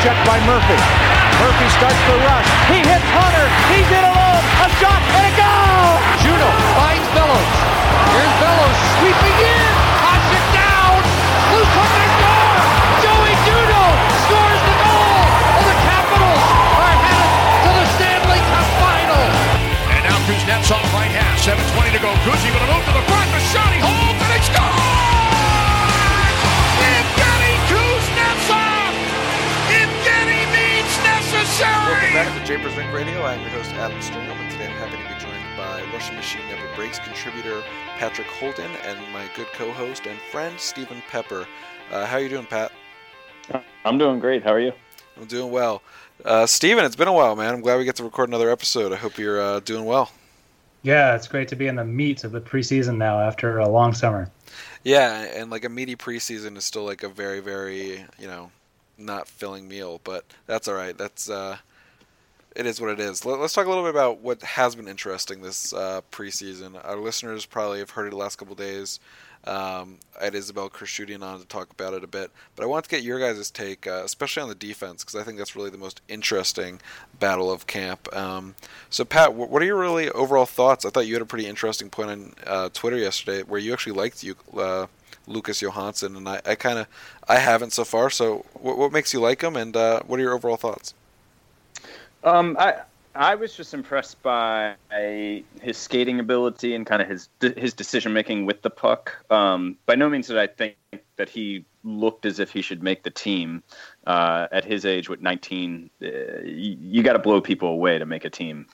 check by Murphy. Murphy starts the rush. He hits Hunter. He's in alone. A shot and a goal. Juneau finds Bellows. Here's Bellows sweeping in. Knocks it down. Loose hook and score. Joey Juneau scores the goal. And the Capitals are headed to the Stanley Cup final. And now Kuznetsov right half. 7.20 to go. Kuzi with a move to the front. The shot he holds and it's gone! Back to Japers Rink Radio. I'm your host Adam Stringham, and today I'm happy to be joined by Russian Machine Never Breaks contributor Patrick Holden and my good co-host and friend Stephen Pepper. Uh, how are you doing, Pat? I'm doing great. How are you? I'm doing well. Uh, Stephen, it's been a while, man. I'm glad we get to record another episode. I hope you're uh, doing well. Yeah, it's great to be in the meat of the preseason now after a long summer. Yeah, and like a meaty preseason is still like a very, very, you know, not filling meal, but that's all right. That's uh, it is what it is. Let, us talk a little bit about what has been interesting this uh, preseason. Our listeners probably have heard it the last couple days. Um, I had Isabelle Khurshudyan on to talk about it a bit, but I want to get your guys' take, uh, especially on the defense, because I think that's really the most interesting battle of camp. Um, so, Pat, what are your really overall thoughts? I thought you had a pretty interesting point on uh, Twitter yesterday where you actually liked you, uh, Lucas Johansen, and I, I kind of I haven't so far. So, what, what makes you like him, and uh, what are your overall thoughts? Um, I I was just impressed by his skating ability and kind of his his decision making with the puck. Um, by no means did I think that he looked as if he should make the team. Uh, at his age, with 19, uh, you, you got to blow people away to make a team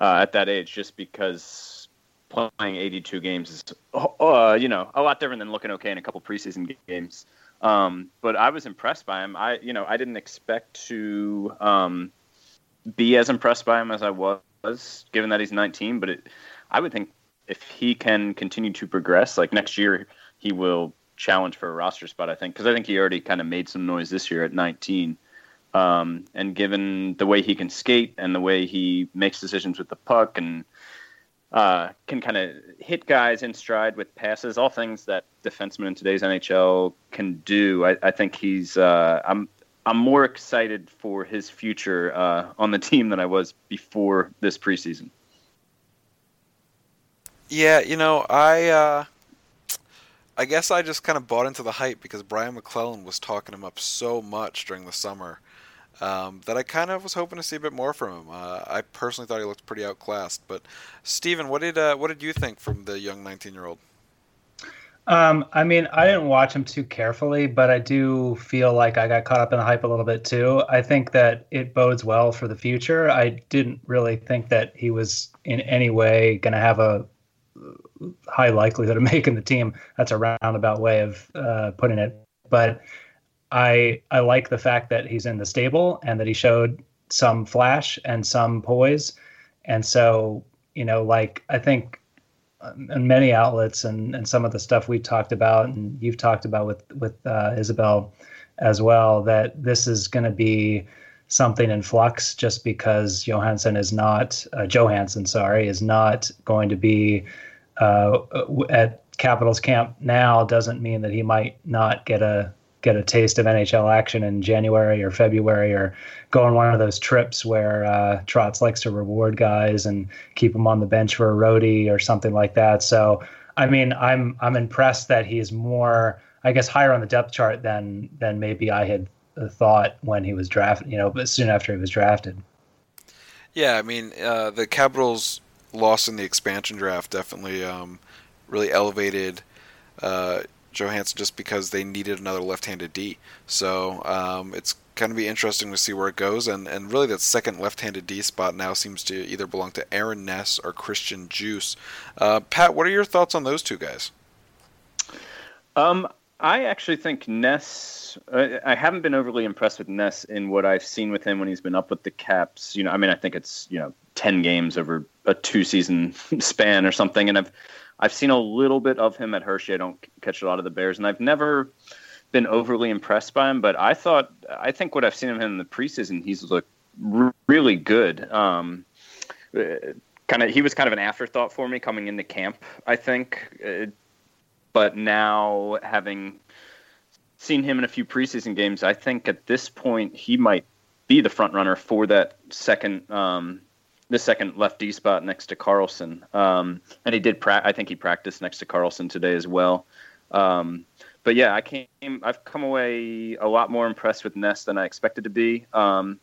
uh, at that age, just because playing 82 games is, uh, you know, a lot different than looking okay in a couple preseason games. Um, but I was impressed by him. I, you know, I didn't expect to. Um, be as impressed by him as I was, given that he's 19. But it, I would think if he can continue to progress, like next year, he will challenge for a roster spot. I think because I think he already kind of made some noise this year at 19. Um, and given the way he can skate and the way he makes decisions with the puck and uh, can kind of hit guys in stride with passes, all things that defensemen in today's NHL can do. I, I think he's. Uh, I'm I'm more excited for his future uh, on the team than I was before this preseason. Yeah, you know, I uh, I guess I just kind of bought into the hype because Brian MacLellan was talking him up so much during the summer um, that I kind of was hoping to see a bit more from him. Uh, I personally thought he looked pretty outclassed. But Stephen, what did uh, what did you think from the young 19 year old? Um, I mean, I didn't watch him too carefully, but I do feel like I got caught up in the hype a little bit too. I think that it bodes well for the future. I didn't really think that he was in any way going to have a high likelihood of making the team. That's a roundabout way of uh, putting it, but I I like the fact that he's in the stable and that he showed some flash and some poise, and so you know, like I think and many outlets and, and some of the stuff we talked about and you've talked about with with uh, Isabel as well that this is going to be something in flux just because Johansson is not uh, Johansson sorry is not going to be uh, at Capitals camp now doesn't mean that he might not get a get a taste of NHL action in January or February or go on one of those trips where uh, Trotz likes to reward guys and keep them on the bench for a roadie or something like that. So, I mean, I'm I'm impressed that he's more, I guess, higher on the depth chart than than maybe I had thought when he was drafted. You know, but soon after he was drafted. Yeah, I mean, uh, the Capitals' loss in the expansion draft definitely um, really elevated. Uh, Johansen just because they needed another left-handed D. So um, it's going to be interesting to see where it goes. And, and really, that second left-handed D spot now seems to either belong to Aaron Ness or Christian Djoos. Uh, Pat, what are your thoughts on those two guys? Um, I actually think Ness. Uh, I haven't been overly impressed with Ness in what I've seen with him when he's been up with the Caps. You know, I mean, I think it's you know ten games over a two-season span or something, and I've I've seen a little bit of him at Hershey. I don't catch a lot of the Bears, and I've never been overly impressed by him. But I thought, I think what I've seen of him in the preseason, he's looked really good. Um, kind of, he was kind of an afterthought for me coming into camp. I think, uh, but now having seen him in a few preseason games, I think at this point he might be the front runner for that second um, the second left D spot next to Carlson. Um, and he did. Pra- I think he practiced next to Carlson today as well. Um, but yeah, I came. I've come away a lot more impressed with Ness than I expected to be. Um,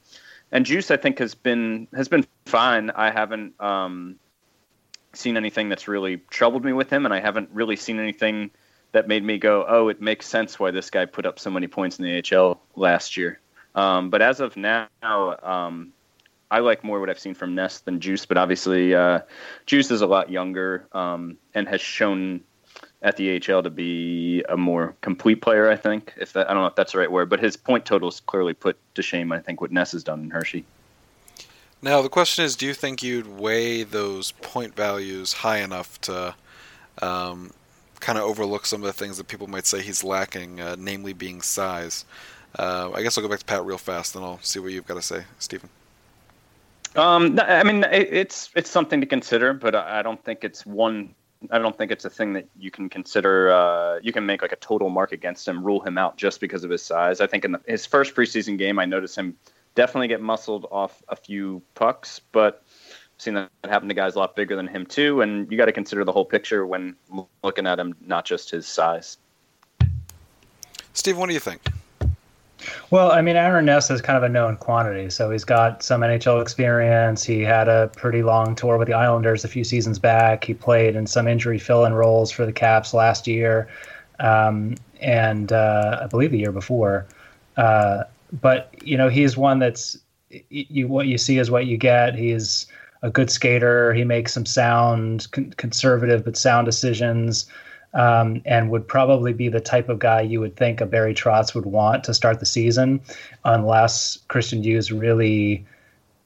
and Djoos, I think, has been has been fine. I haven't um, seen anything that's really troubled me with him, and I haven't really seen anything that made me go, "Oh, it makes sense why this guy put up so many points in the AHL last year." Um, but as of now, um, I like more what I've seen from Ness than Djoos. But obviously, uh, Djoos is a lot younger um, and has shown at the AHL to be a more complete player. I think, if that, I don't know if that's the right word, but his point totals clearly put to shame. I think what Ness has done in Hershey. Now the question is, do you think you'd weigh those point values high enough to um, kind of overlook some of the things that people might say he's lacking, uh, namely being size? Uh, I guess I'll go back to Pat real fast, and I'll see what you've got to say, Stephen. Um, I mean, it's it's something to consider, but I don't think it's one. I don't think it's a thing that you can consider. Uh, you can make like a total mark against him, rule him out just because of his size. I think in the, his first preseason game, I noticed him definitely get muscled off a few pucks, but I've seen that happen to guys a lot bigger than him too. And you got to consider the whole picture when looking at him, not just his size. Steve, what do you think? Well, I mean, Aaron Ness is kind of a known quantity. So he's got some NHL experience. He had a pretty long tour with the Islanders a few seasons back. He played in some injury fill in roles for the Caps last year, um, and uh, I believe the year before. Uh, but you know, he's one that's you what you see is what you get. He's a good skater. He makes some sound, con- conservative but sound decisions, um, and would probably be the type of guy you would think a Barry Trotz would want to start the season, unless Christian Djoos really.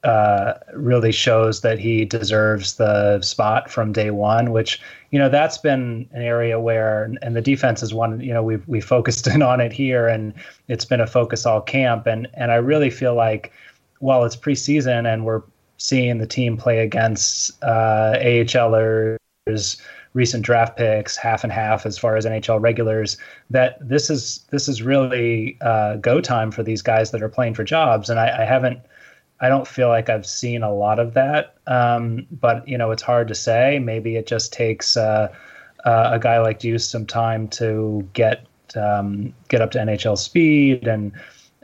Uh, really shows that he deserves the spot from day one, which you know that's been an area where, and the defense is one. You know, we've we focused in on it here, and it's been a focus all camp, and and I really feel like while it's preseason and we're seeing the team play against uh, AHLers, recent draft picks, half and half as far as NHL regulars, that this is this is really uh, go time for these guys that are playing for jobs. And I, I haven't, I don't feel like I've seen a lot of that. Um, but you know, it's hard to say. Maybe it just takes uh, uh, a guy like you some time to get um, get up to NHL speed and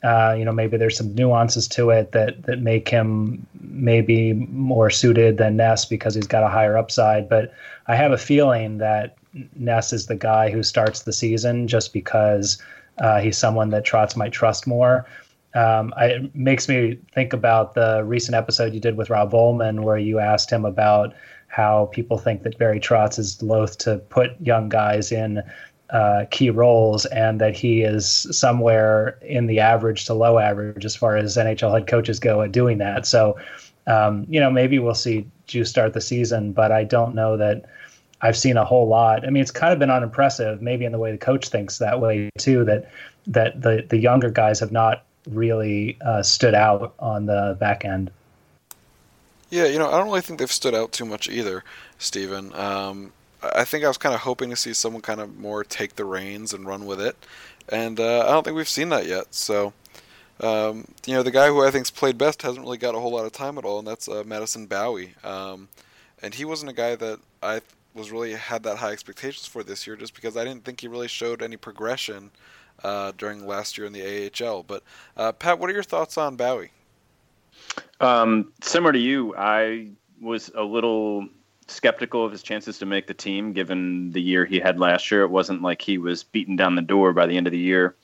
uh, you know, maybe there's some nuances to it that that make him maybe more suited than Ness because he's got a higher upside. But I have a feeling that Ness is the guy who starts the season just because uh, he's someone that Trotz might trust more. Um, I, it makes me think about the recent episode you did with Rob Vollman, where you asked him about how people think that Barry Trotz is loath to put young guys in uh, key roles and that he is somewhere in the average to low average as far as NHL head coaches go at doing that. So, um, you know, maybe we'll see Djoos start the season, but I don't know that I've seen a whole lot. I mean, it's kind of been unimpressive, maybe in the way the coach thinks that way too. That that the the younger guys have not really uh, stood out on the back end. Yeah, you know, I don't really think they've stood out too much either, Stephen. Um, I think I was kind of hoping to see someone kind of more take the reins and run with it, and uh, I don't think we've seen that yet. So, um, you know, the guy who I think's played best hasn't really got a whole lot of time at all, and that's uh, Madison Bowey. Um, and he wasn't a guy that I was really had that high expectations for this year, just because I didn't think he really showed any progression uh, during last year in the AHL. But uh, Pat, what are your thoughts on Bowey? Um, similar to you, I was a little skeptical of his chances to make the team given the year he had last year. It wasn't like he was beaten down the door by the end of the year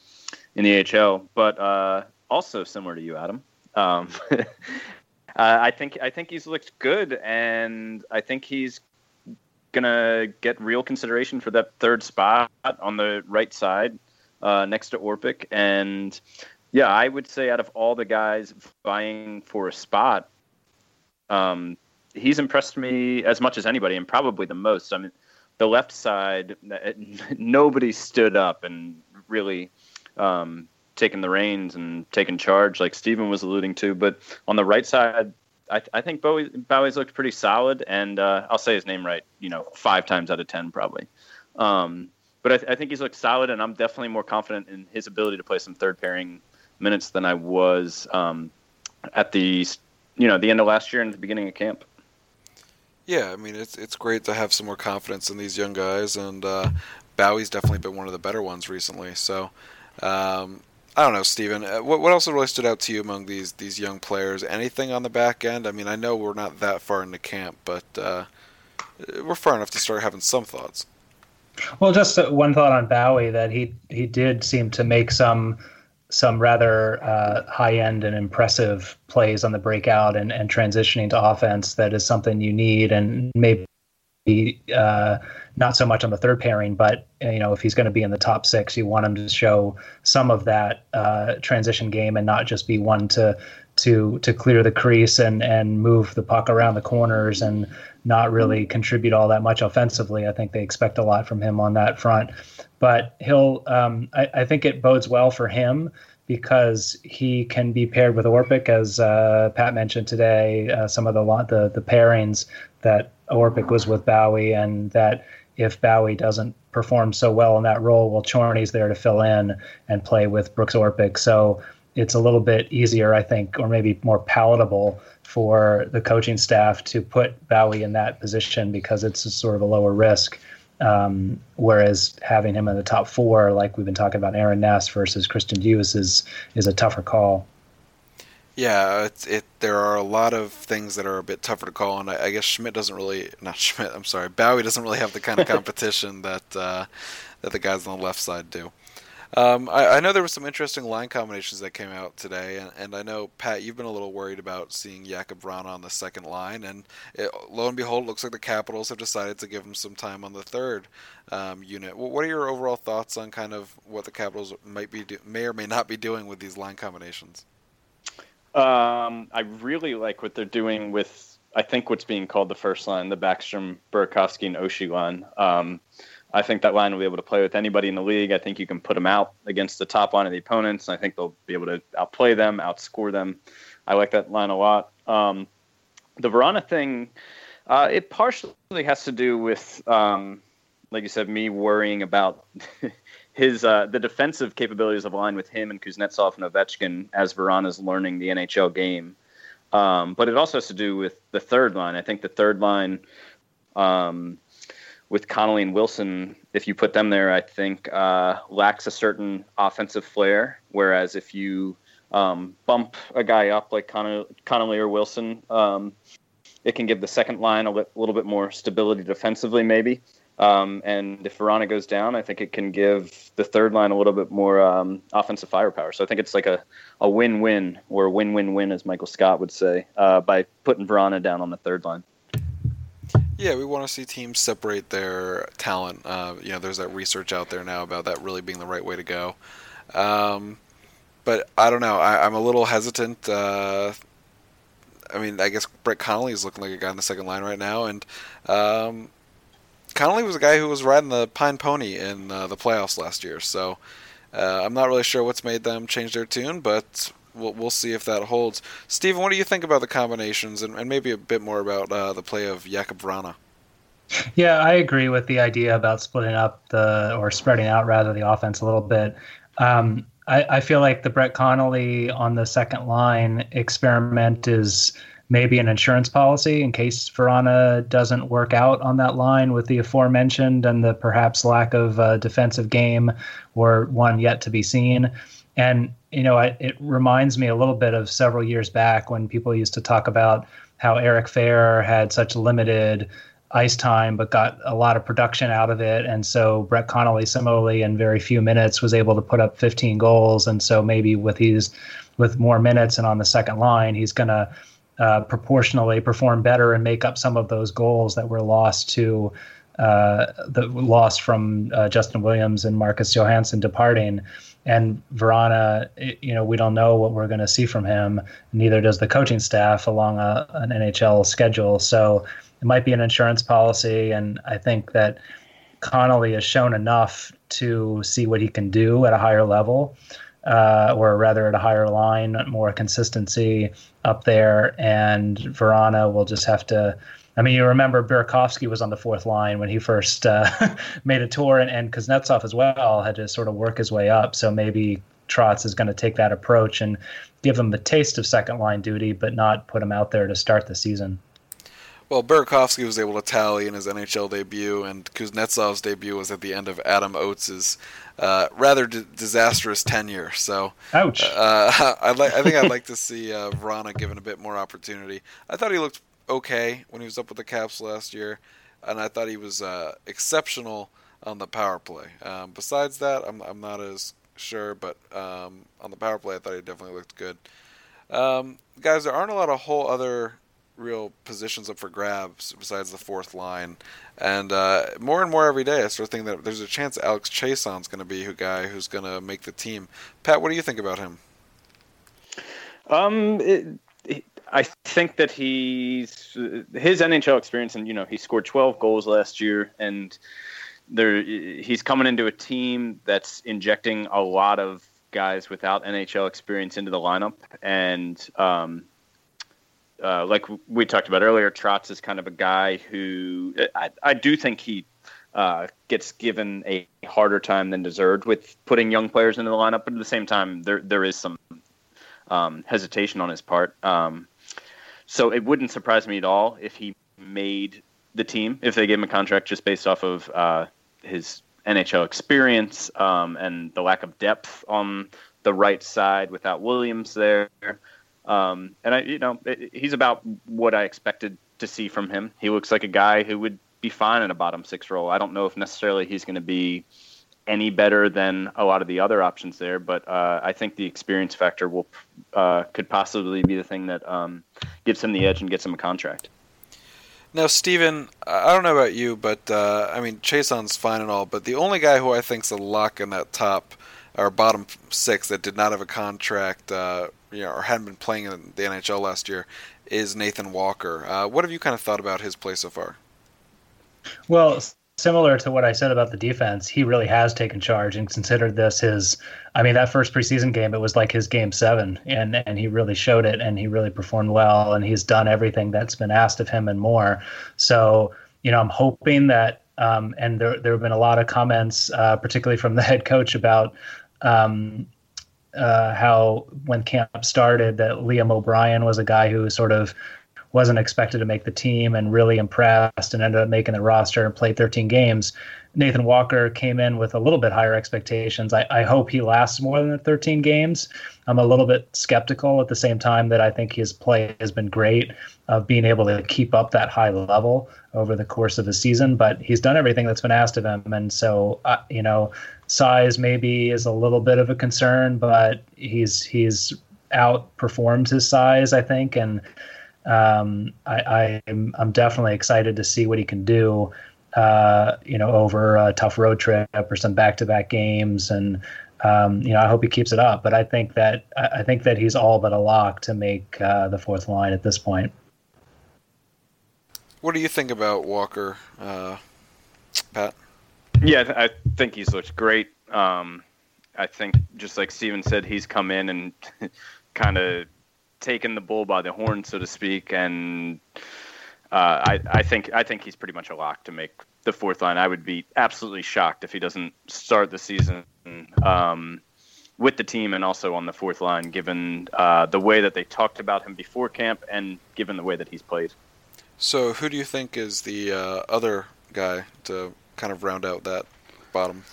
in the AHL, but uh, also similar to you, Adam. Um, uh, I think I think he's looked good, and I think he's gonna get real consideration for that third spot on the right side uh, next to Orpik. And yeah, I would say out of all the guys vying for a spot, um, he's impressed me as much as anybody, and probably the most. I mean, the left side, nobody stood up and really um, taken the reins and taken charge, like Stephen was alluding to. But on the right side, I, I think Bowey, Bowey's looked pretty solid, and uh, I'll say his name right, you know, five times out of ten probably. Um, but I, th- I, think he's looked solid, and I'm definitely more confident in his ability to play some third pairing minutes than I was um, at the you know the end of last year and the beginning of camp. Yeah, I mean it's it's great to have some more confidence in these young guys, and uh, Bowey's definitely been one of the better ones recently. So um, I don't know, Steven. Uh, what what else really stood out to you among these these young players? Anything on the back end? I mean, I know we're not that far into camp, but uh, we're far enough to start having some thoughts. Well, just one thought on Bowie that he he did seem to make some some rather uh, high end and impressive plays on the breakout and, and transitioning to offense that is something you need and maybe uh, not so much on the third pairing, but you know if he's going to be in the top six, you want him to show some of that uh, transition game and not just be one to to to clear the crease and and move the puck around the corners and not really contribute all that much offensively. I think they expect a lot from him on that front but he'll. Um, I, I, think it bodes well for him because he can be paired with Orpik, as uh, Pat mentioned today. Uh, some of the, the the pairings that Orpik was with Bowey, and that if Bowey doesn't perform so well in that role, well, Chorney's there to fill in and play with Brooks Orpik. So it's a little bit easier, I think, or maybe more palatable for the coaching staff to put Bowey in that position because it's sort of a lower risk. Um, whereas having him in the top four, like we've been talking about, Aaron Ness versus Christian Djoos, is is a tougher call. Yeah, it's it. There are a lot of things that are a bit tougher to call, and I, I guess Schmidt doesn't really. Not Schmidt. I'm sorry. Bowey doesn't really have the kind of competition that uh, that the guys on the left side do. Um, I, I, know there were some interesting line combinations that came out today, and, and I know Pat, you've been a little worried about seeing Jakub Vrana on the second line, and it, lo and behold, it looks like the Capitals have decided to give him some time on the third um, unit. What are your overall thoughts on kind of what the Capitals might be do- may or may not be doing with these line combinations? Um, I really like what they're doing with I think what's being called the first line, the Backstrom, Burakovsky, and Oshie line. I think that line will be able to play with anybody in the league. I think you can put them out against the top line of the opponents. And I think they'll be able to outplay them, outscore them. I like that line a lot. Um, the Vrana thing, uh, it partially has to do with, um, like you said, me worrying about his uh, the defensive capabilities of line with him and Kuznetsov and Ovechkin as Vrana's learning the NHL game. Um, but it also has to do with the third line. I think the third line. Um, with Connolly and Wilson, if you put them there, I think uh, lacks a certain offensive flair. Whereas if you um, bump a guy up like Con- Connolly or Wilson, um, it can give the second line a li- little bit more stability defensively, maybe. Um, and if Vrana goes down, I think it can give the third line a little bit more um, offensive firepower. So I think it's like a, a win-win or win-win-win, as Michael Scott would say, uh, by putting Vrana down on the third line. Yeah, we want to see teams separate their talent. Uh, you know, there's that research out there now about that really being the right way to go. Um, but I don't know. I, am a little hesitant. Uh, I mean, I guess Brett Connolly is looking like a guy in the second line right now, and um, Connolly was a guy who was riding the Pine Pony in uh, the playoffs last year. So uh, I'm not really sure what's made them change their tune, but we'll, we'll see if that holds. Steven, what do you think about the combinations and, and maybe a bit more about uh, the play of Jakub Vrana? Yeah, I agree with the idea about splitting up the or spreading out rather the offense a little bit. Um, I, I, feel like the Brett Connolly on the second line experiment is maybe an insurance policy in case Vrana doesn't work out on that line with the aforementioned and the perhaps lack of uh, defensive game or one yet to be seen. And you know, I, it reminds me a little bit of several years back when people used to talk about how Eric Fehr had such limited ice time, but got a lot of production out of it. And so Brett Connolly, similarly, in very few minutes, was able to put up 15 goals. And so maybe with these, with more minutes and on the second line, he's going to uh, proportionally perform better and make up some of those goals that were lost to uh, the loss from uh, Justin Williams and Marcus Johansson departing. And Vrana, you know, we don't know what we're going to see from him. Neither does the coaching staff along a, an NHL schedule. So it might be an insurance policy. And I think that Connolly has shown enough to see what he can do at a higher level, uh, or rather at a higher line, more consistency up there. And Vrana will just have to I mean, you remember Burakovsky was on the fourth line when he first uh, made a tour, and, and Kuznetsov as well had to sort of work his way up. So maybe Trotz is going to take that approach and give him the taste of second line duty, but not put him out there to start the season. Well, Burakovsky was able to tally in his NHL debut, and Kuznetsov's debut was at the end of Adam Oates' uh, rather d- disastrous tenure. So, ouch. Uh, I, li- I think I'd like to see uh, Vrana given a bit more opportunity. I thought he looked okay when he was up with the Caps last year, and I thought he was uh, exceptional on the power play. Um, besides that, I'm I'm not as sure, but um, on the power play, I thought he definitely looked good. Um, guys, there aren't a lot of whole other real positions up for grabs besides the fourth line. And uh, more and more every day, I start thinking that there's a chance Alex Chiasson's going to be a guy who's going to make the team. Pat, what do you think about him? Um, it, I think that he's his NHL experience, and you know, he scored 12 goals last year, and there he's coming into a team that's injecting a lot of guys without NHL experience into the lineup, and um, uh, like we talked about earlier, Trotz is kind of a guy who I, I do think he uh, gets given a harder time than deserved with putting young players into the lineup. But at the same time, there there is some um, hesitation on his part. Um, so it wouldn't surprise me at all if he made the team if they gave him a contract just based off of uh, his NHL experience um, and the lack of depth on the right side without Williams there. Um, and I, you know, he's about what I expected to see from him. He looks like a guy who would be fine in a bottom six role. I don't know if necessarily he's going to be any better than a lot of the other options there, but uh, I think the experience factor will uh, could possibly be the thing that um, gives him the edge and gets him a contract. Now, Steven, I don't know about you, but uh, I mean, Chiasson's fine and all, but the only guy who I think's a lock in that top or bottom six that did not have a contract uh, you know, or hadn't been playing in the NHL last year is Nathan Walker. Uh, what have you kind of thought about his play so far? Well, similar to what I said about the defense, he really has taken charge and considered this his. I mean, that first preseason game, it was like his game seven, and and he really showed it, and he really performed well, and he's done everything that's been asked of him and more. So, you know, I'm hoping that. Um, and there, there have been a lot of comments, uh, particularly from the head coach, about um, uh, how when camp started that Liam O'Brien was a guy who sort of wasn't expected to make the team and really impressed and ended up making the roster and played 13 games. Nathan Walker came in with a little bit higher expectations. I, I hope he lasts more than 13 games. I'm a little bit skeptical at the same time that I think his play has been great of being able to keep up that high level over the course of a season. But he's done everything that's been asked of him, and so uh, you know, size maybe is a little bit of a concern, but he's he's outperformed his size, I think, and um, I, I am I'm definitely excited to see what he can do. Uh, you know, over a tough road trip or some back-to-back games, and um, you know, I hope he keeps it up. But I think that I think that he's all but a lock to make uh, the fourth line at this point. What do you think about Walker, uh, Pat? Yeah, I think he's looked great. Um, I think, just like Steven said, he's come in and kind of taken the bull by the horn, so to speak. And uh, I, I think I think he's pretty much a lock to make the fourth line. I would be absolutely shocked if he doesn't start the season um, with the team and also on the fourth line, given uh, the way that they talked about him before camp and given the way that he's played. So, who do you think is the uh, other guy to kind of round out that bottom?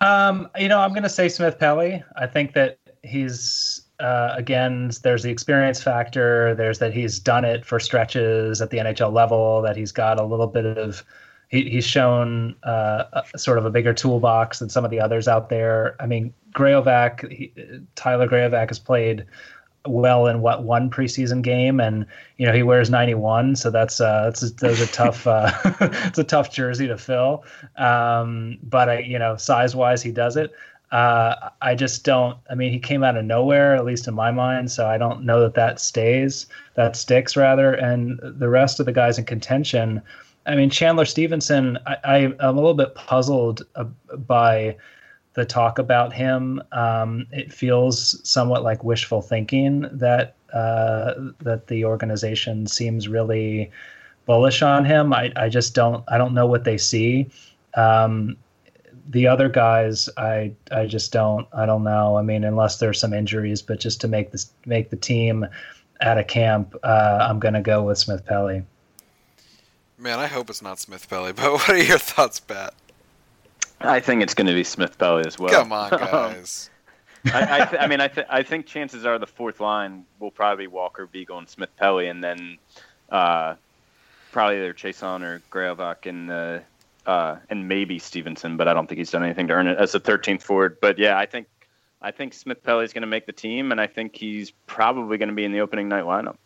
Um, you know, I'm going to say Smith Pelly. I think that he's uh, again, there's the experience factor. There's that he's done it for stretches at the NHL level. That he's got a little bit of he, he's shown uh, a, sort of a bigger toolbox than some of the others out there. I mean, Graovac, he, Tyler Graovac has played well in what one preseason game, and you know he wears 91, so that's uh, that's a, that's a tough uh, it's a tough jersey to fill. Um, but I, you know, size wise, he does it. Uh, I just don't. I mean, he came out of nowhere, at least in my mind. So I don't know that that stays, that sticks rather. And the rest of the guys in contention, I mean, Chandler Stephenson, I, I am a little bit puzzled uh, by the talk about him. Um, it feels somewhat like wishful thinking that uh, that the organization seems really bullish on him. I, I just don't. I don't know what they see. Um, the other guys, I I just don't I don't know. I mean, unless there's some injuries, but just to make this make the team at a camp, uh, I'm going to go with Smith Pelly. Man, I hope it's not Smith Pelly. But what are your thoughts, Pat? I think it's going to be Smith Pelly as well. Come on, guys. I, I, th- I, mean, I, th- I think chances are the fourth line will probably be Walker, Beagle, and Smith Pelly, and then uh, probably either Chiasson or Graovac in uh, uh, and maybe Stephenson, but I don't think he's done anything to earn it as a 13th forward. But yeah, I think I think Smith Pelly is going to make the team, and I think he's probably going to be in the opening night lineup.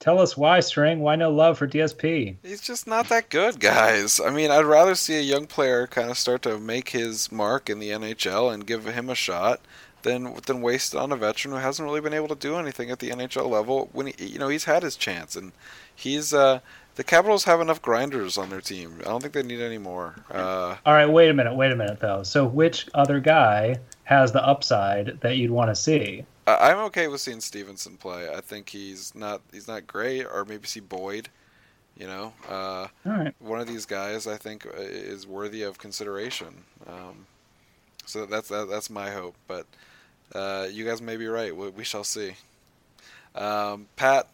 Tell us why, String. Why no love for DSP? He's just not that good, guys. I mean, I'd rather see a young player kind of start to make his mark in the NHL and give him a shot than than waste it on a veteran who hasn't really been able to do anything at the NHL level. When he, you know, he's had his chance, and he's uh, the Capitals have enough grinders on their team. I don't think they need any more. Uh, All right, wait a minute, wait a minute though. So, which other guy has the upside that you'd want to see? I- I'm okay with seeing Stephenson play. I think he's not he's not great, or maybe see Boyd. You know, uh, All right. one of these guys I think uh, is worthy of consideration. Um, so that's that, that's my hope. But uh, you guys may be right. We, we shall see. Um, Pat,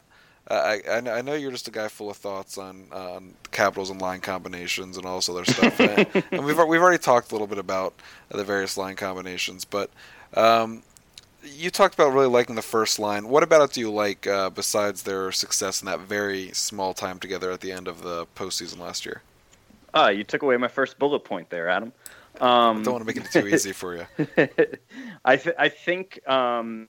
I, I I know you're just a guy full of thoughts on on capitals and line combinations and all this other stuff, and, and we've we've already talked a little bit about the various line combinations, but. Um, you talked about really liking the first line. What about it do you like uh, besides their success in that very small time together at the end of the postseason last year? Ah, you took away my first bullet point there, Adam. Um, I don't want to make it too easy for you. I th- I think um,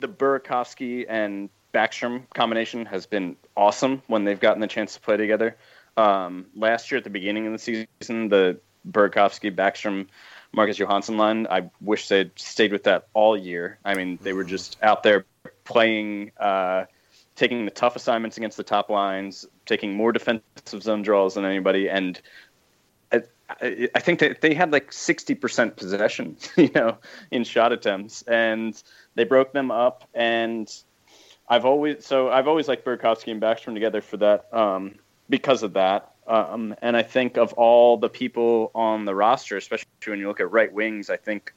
the Burakovsky and Backstrom combination has been awesome when they've gotten the chance to play together. Um, last year at the beginning of the season, the Burakovsky Backstrom Marcus Johansson line. I wish they'd stayed with that all year. I mean, they were just out there playing, uh, taking the tough assignments against the top lines, taking more defensive zone draws than anybody, and I, I, I think that they had like sixty percent possession, you know, in shot attempts, and they broke them up. And I've always so I've always liked Burakovsky and Backstrom together for that um, because of that. Um, and I think of all the people on the roster, especially when you look at right wings, I think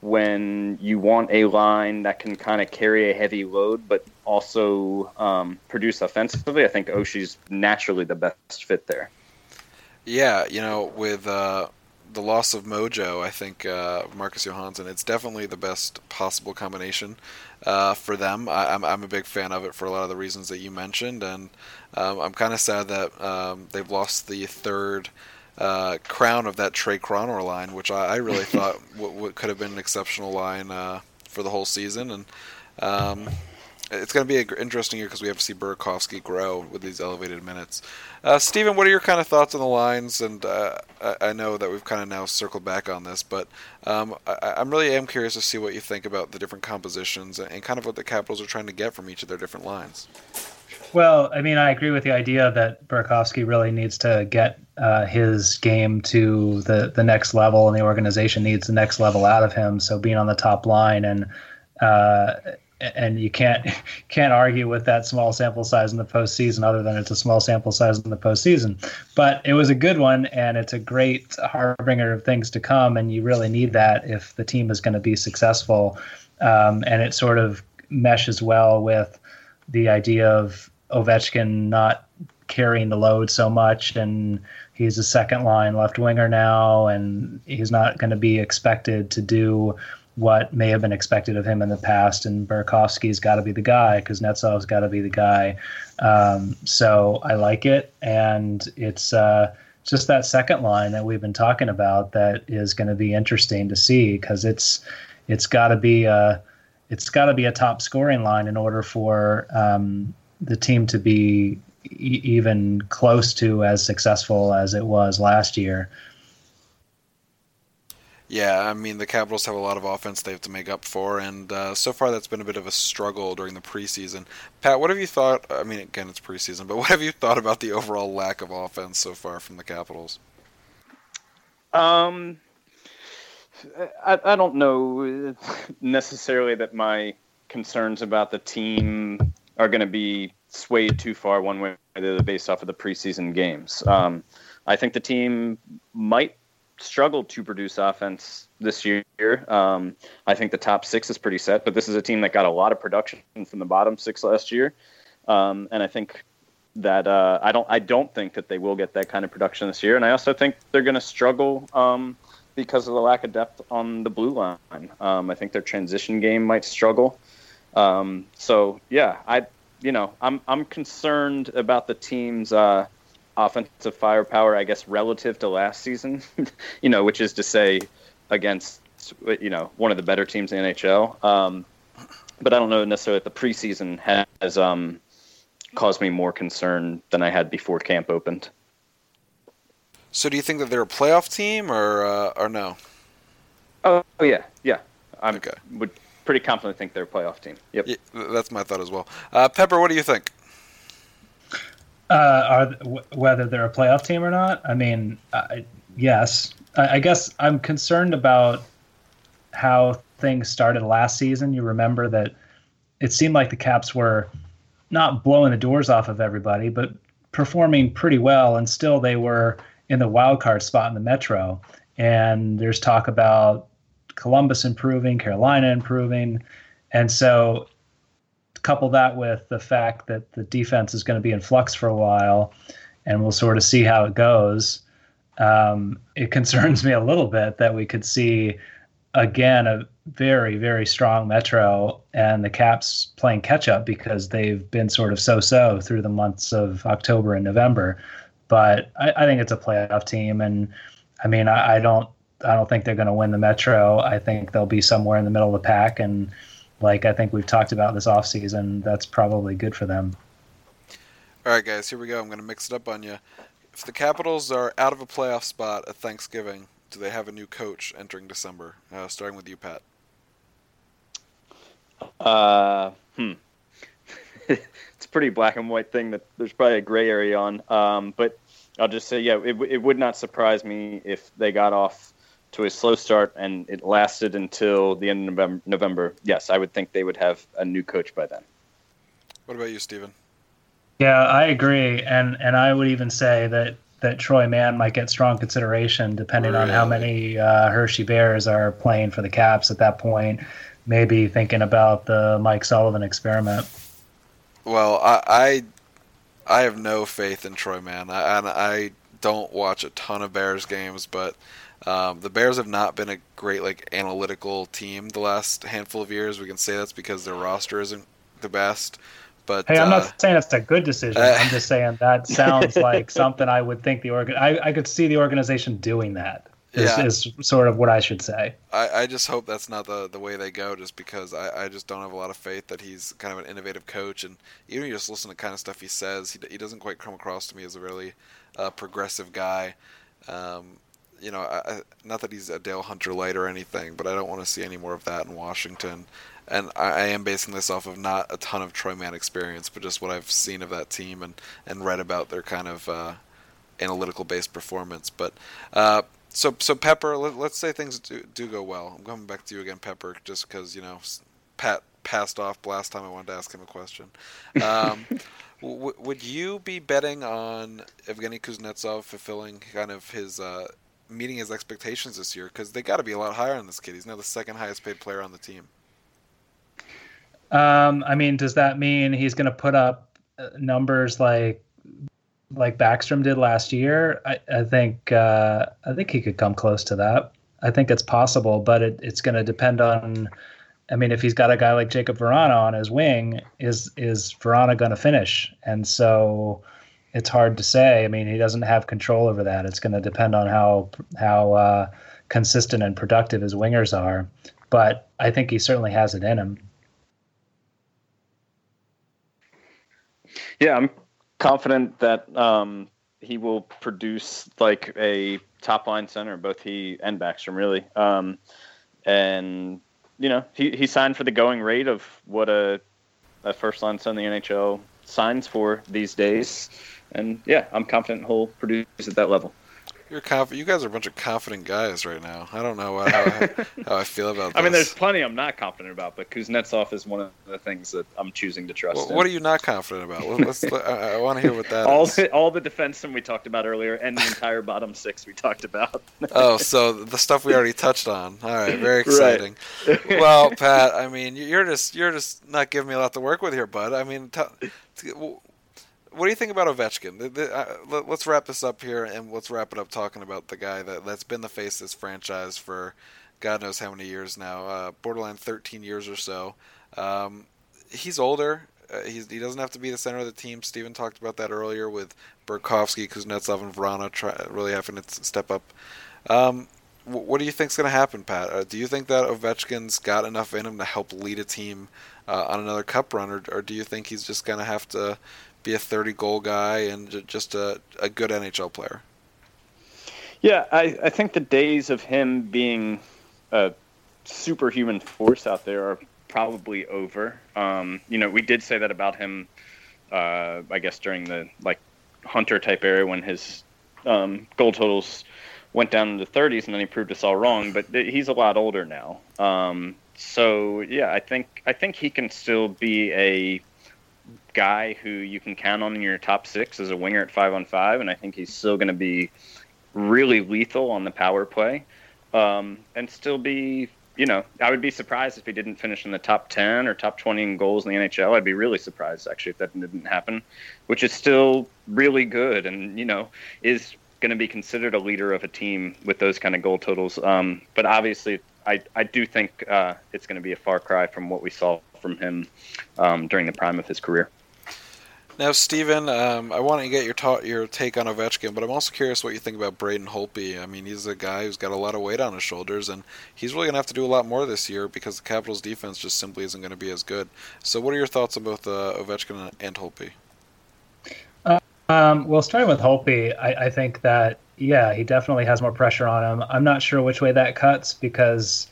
when you want a line that can kind of carry a heavy load but also um, produce offensively, I think Oshie's naturally the best fit there. Yeah, you know, with uh, the loss of Mojo, I think uh, Marcus Johansson, it's definitely the best possible combination uh, for them. I, am I'm, I'm a big fan of it for a lot of the reasons that you mentioned, and um, I'm kind of sad that um, they've lost the third uh, crown of that Tre Kronor line, which I, I really thought w- w- could have been an exceptional line uh, for the whole season, and um, it's going to be an interesting year because we have to see Burakovsky grow with these elevated minutes. Uh, Steven, what are your kind of thoughts on the lines? And uh, I, I, know that we've kind of now circled back on this, but um, I, am really am curious to see what you think about the different compositions and, and kind of what the Capitals are trying to get from each of their different lines. Well, I mean, I agree with the idea that Burakovsky really needs to get uh, his game to the, the next level, and the organization needs the next level out of him. So being on the top line and uh, and you can't can't argue with that small sample size in the postseason, other than it's a small sample size in the postseason. But it was a good one, and it's a great harbinger of things to come. And you really need that if the team is going to be successful. Um, and it sort of meshes well with the idea of Ovechkin not carrying the load so much, and he's a second line left winger now, and he's not going to be expected to do what may have been expected of him in the past. And Burakovsky's got to be the guy because Kuznetsov's got to be the guy. Um, so I like it, and it's uh, just that second line that we've been talking about that is going to be interesting to see because it's it's got to be a it's got to be a top scoring line in order for um, the team to be e- even close to as successful as it was last year. Yeah, I mean the Capitals have a lot of offense they have to make up for, and uh, so far that's been a bit of a struggle during the preseason. Pat, what have you thought? I mean, again, it's preseason, but what have you thought about the overall lack of offense so far from the Capitals? Um, I, I don't know necessarily that my concerns about the team are going to be swayed too far one way or the other based off of the preseason games. Um, I think the team might struggled to produce offense this year. Um, I think the top six is pretty set, but this is a team that got a lot of production from the bottom six last year, um, and I think that uh, I don't I don't think that they will get that kind of production this year, and I also think they're going to struggle um, because of the lack of depth on the blue line. Um, I think their transition game might struggle. Um, so yeah, I you know I'm I'm concerned about the team's uh, offensive firepower. I guess relative to last season, you know, which is to say against you know one of the better teams in the NHL. Um, but I don't know necessarily if the preseason has um, caused me more concern than I had before camp opened. So do you think that they're a playoff team or uh, or no? Oh yeah, yeah. I Okay. would pretty confidently think they're a playoff team. Yep. Yeah, that's my thought as well. Uh, Pepper, what do you think? Uh, are w- whether they're a playoff team or not? I mean, yes. I, I guess I'm concerned about how things started last season. You remember that it seemed like the Caps were not blowing the doors off of everybody, but performing pretty well, and still they were in the wild card spot in the Metro. And there's talk about Columbus improving, Carolina improving, and so couple that with the fact that the defense is going to be in flux for a while, and we'll sort of see how it goes. Um, it concerns me a little bit that we could see again a very very strong Metro and the Caps playing catch up because they've been sort of so so through the months of October and November. But I, I think it's a playoff team, and I mean I, I don't I don't think they're going to win the Metro. I think they'll be somewhere in the middle of the pack and like I think we've talked about this offseason, that's probably good for them. All right, guys, here we go. I'm going to mix it up on you. If the Capitals are out of a playoff spot at Thanksgiving, do they have a new coach entering December? Uh, starting with you, Pat. Uh, hmm. it's a pretty black and white thing that there's probably a gray area on. Um, but I'll just say, yeah, it, it would not surprise me if they got off to a slow start and it lasted until the end of November. November. Yes, I would think they would have a new coach by then. What about you, Steven? Yeah, I agree, and and I would even say that that Troy Mann might get strong consideration depending on how many uh, Hershey Bears are playing for the Caps at that point. Maybe thinking about the Mike Sullivan experiment. Well, I I, I have no faith in Troy Mann. I, and I don't watch a ton of Bears games, but um, the Bears have not been a great like analytical team the last handful of years. We can say that's because their roster isn't the best. But Hey, I'm uh, not saying it's a good decision. uh, I'm just saying that sounds like something I would think the organ. I, I could see the organization doing that. Is, Yeah. is sort of what I should say. I, I just hope that's not the, the way they go, just because I, I just don't have a lot of faith that he's kind of an innovative coach. And even if you just listen to kind of stuff he says, he, he doesn't quite come across to me as a really uh, progressive guy. Um, you know, I, not that he's a Dale Hunter light or anything, but I don't want to see any more of that in Washington. And I, I am basing this off of not a ton of Troy Mann experience, but just what I've seen of that team and, and read about their kind of uh, analytical based performance. But uh, so so Pepper, let, let's say things do, do go well. I'm coming back to you again, Pepper, just because you know Pat passed off last time I wanted to ask him a question. Um, w- would you be betting on Evgeny Kuznetsov fulfilling kind of his uh, meeting his expectations this year? Because they got to be a lot higher on this kid. He's now the second highest paid player on the team. Um, I mean, does that mean he's going to put up uh, numbers like like Backstrom did last year? I, I think uh, I think he could come close to that. I think it's possible, but it, it's going to depend on. I mean, if he's got a guy like Jakub Vrana on his wing, is is Vrana going to finish? And so it's hard to say. I mean, he doesn't have control over that. It's going to depend on how how uh, consistent and productive his wingers are. But I think he certainly has it in him. Yeah, I'm confident that um, he will produce like a top line center, both he and Backstrom, really. Um, and you know, he, he signed for the going rate of what a a first line center in the NHL signs for these days. And yeah, I'm confident he'll produce at that level. You're conf- You guys are a bunch of confident guys right now. I don't know how, I, how I feel about this. I mean, there's plenty I'm not confident about, but Kuznetsov is one of the things that I'm choosing to trust. Well, in. what are you not confident about? Let's, I, I want to hear what that all is. the all the defensemen we talked about earlier, and the entire bottom six we talked about. oh, so the stuff we already touched on. All right, very exciting. well, Pat, I mean, you're just you're just not giving me a lot to work with here, bud. I mean, t- what do you think about Ovechkin? Uh, let, us wrap this up here, and let's wrap it up talking about the guy that that's been the face of this franchise for God knows how many years now, uh, borderline 13 years or so. Um, he's older. Uh, he's, he doesn't have to be the center of the team. Steven talked about that earlier with Burakovsky, Kuznetsov, and Vrana try, really having to step up. Um, what do you think's going to happen, Pat? Uh, do you think that Ovechkin's got enough in him to help lead a team uh, on another cup run, or, or do you think he's just going to have to be a 30 goal guy and just a, a good NHL player. Yeah, I, I think the days of him being a superhuman force out there are probably over. Um, you know, we did say that about him, uh, I guess, during the like Hunter type era when his um, goal totals went down in the 30s, and then he proved us all wrong. But he's a lot older now. Um, so yeah, I think I think he can still be a guy who you can count on in your top six as a winger at five on five, and I think he's still going to be really lethal on the power play, um, and still be. You know, I would be surprised if he didn't finish in the top ten or top twenty in goals in the NHL. I'd be really surprised actually if that didn't happen, which is still really good, and you know is going to be considered a leader of a team with those kind of goal totals. Um, but obviously, I, I do think uh, it's going to be a far cry from what we saw from him um, during the prime of his career. Now, Steven, um, I want to get your ta- your take on Ovechkin, but I'm also curious what you think about Braden Holtby. I mean, he's a guy who's got a lot of weight on his shoulders, and he's really going to have to do a lot more this year because the Capitals' defense just simply isn't going to be as good. So, what are your thoughts on both uh, Ovechkin and Holtby? Um, well, starting with Holtby, I, I think that yeah, he definitely has more pressure on him. I'm not sure which way that cuts because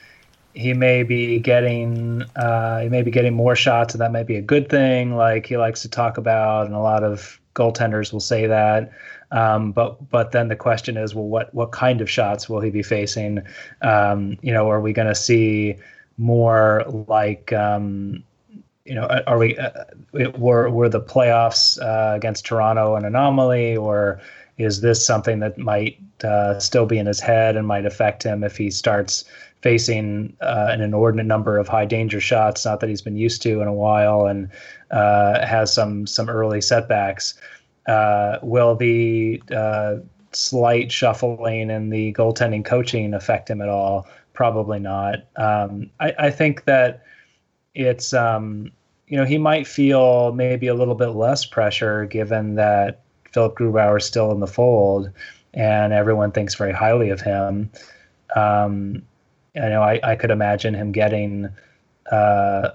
he may be getting uh, he may be getting more shots, and that might be a good thing, like he likes to talk about, and a lot of goaltenders will say that. Um, but but then the question is, well, what what kind of shots will he be facing? Um, you know, are we going to see more like um, you know, are we uh, were were the playoffs uh, against Toronto an anomaly, or is this something that might uh, still be in his head and might affect him if he starts facing uh, an inordinate number of high danger shots, not that he's been used to in a while, and uh, has some some early setbacks. Uh, will the slight shuffling and the goaltending coaching affect him at all? Probably not. Um, I, I, think that it's um, you know he might feel maybe a little bit less pressure given that Philip Grubauer is still in the fold and everyone thinks very highly of him. Um, you know, I, I could imagine him getting uh,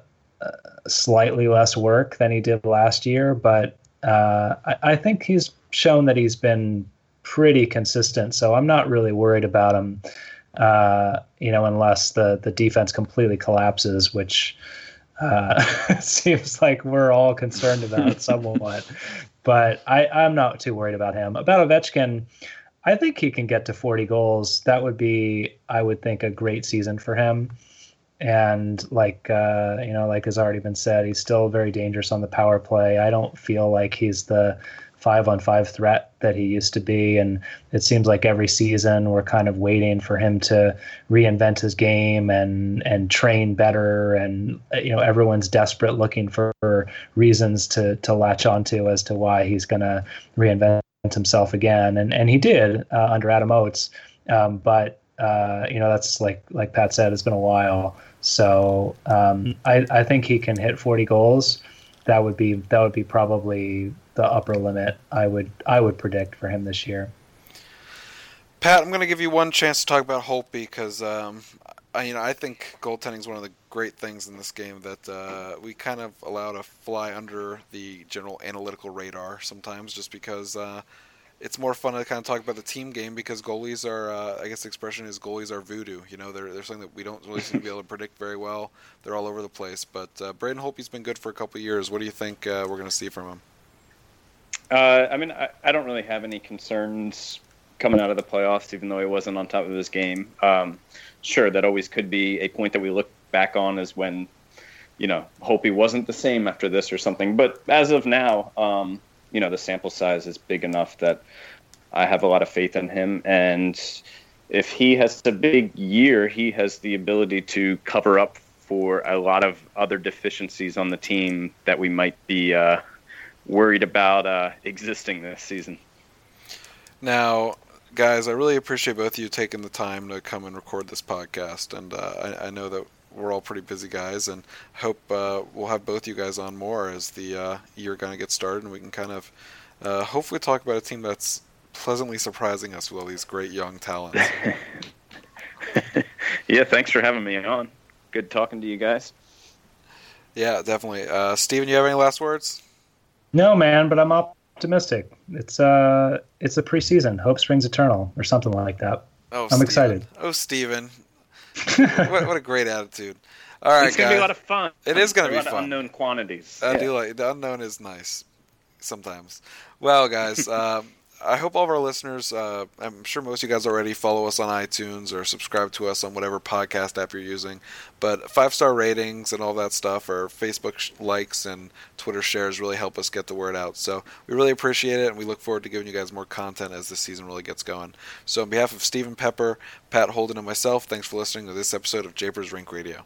slightly less work than he did last year, but uh, I, I, think he's shown that he's been pretty consistent. So I'm not really worried about him, uh, you know, unless the, the defense completely collapses, which uh, seems like we're all concerned about somewhat. But I, I'm not too worried about him. About Ovechkin, I think he can get to 40 goals. That would be, I would think, a great season for him. And like uh, you know, like has already been said, he's still very dangerous on the power play. I don't feel like he's the five on five threat that he used to be. And it seems like every season we're kind of waiting for him to reinvent his game and and train better. And you know, everyone's desperate looking for reasons to to latch onto as to why he's going to reinvent himself again, and and he did uh, under Adam Oates. Um, but uh, you know that's like like Pat said, it's been a while. So um, I I think he can hit 40 goals. That would be that would be probably the upper limit. I would I would predict for him this year. Pat, I'm going to give you one chance to talk about Holtby because um, I, you know I think goaltending is one of the great things in this game that uh, we kind of allow to fly under the general analytical radar sometimes, just because uh, it's more fun to kind of talk about the team game because goalies are, uh, I guess the expression is goalies are voodoo. You know, they're, they're something that we don't really seem to be able to predict very well. They're all over the place. But uh, Braden Holtby's been good for a couple years. What do you think uh, we're going to see from him? Uh, I mean, I, I, don't really have any concerns coming out of the playoffs, even though he wasn't on top of his game. Um, sure, that always could be a point that we look back on as when, you know, hope he wasn't the same after this or something. But as of now, um, you know, the sample size is big enough that I have a lot of faith in him. And if he has a big year, he has the ability to cover up for a lot of other deficiencies on the team that we might be uh, worried about uh, existing this season. Now, guys, I really appreciate both of you taking the time to come and record this podcast. And uh, I, I, know that we're all pretty busy guys, and hope uh, we'll have both you guys on more as the uh, year kind of gets started, and we can kind of uh, hopefully talk about a team that's pleasantly surprising us with all these great young talents. yeah, thanks for having me on. Good talking to you guys. Yeah, definitely. Uh, Steven, you have any last words? No, man, but I'm optimistic. It's uh, it's a preseason. Hope springs eternal, or something like that. Oh, I'm Steven. excited. Oh, Steven. what, what, a great attitude. All right, it's gonna guys. be a lot of fun. It is gonna be fun. Unknown quantities. I yeah. do like the unknown is nice sometimes. Well, guys, um, I hope all of our listeners, uh, I'm sure most of you guys already follow us on iTunes or subscribe to us on whatever podcast app you're using. But five star ratings and all that stuff, or Facebook likes and Twitter shares really help us get the word out. So we really appreciate it, and we look forward to giving you guys more content as the season really gets going. So, on behalf of Stephen Pepper, Pat Holden, and myself, thanks for listening to this episode of Japers Rink Radio.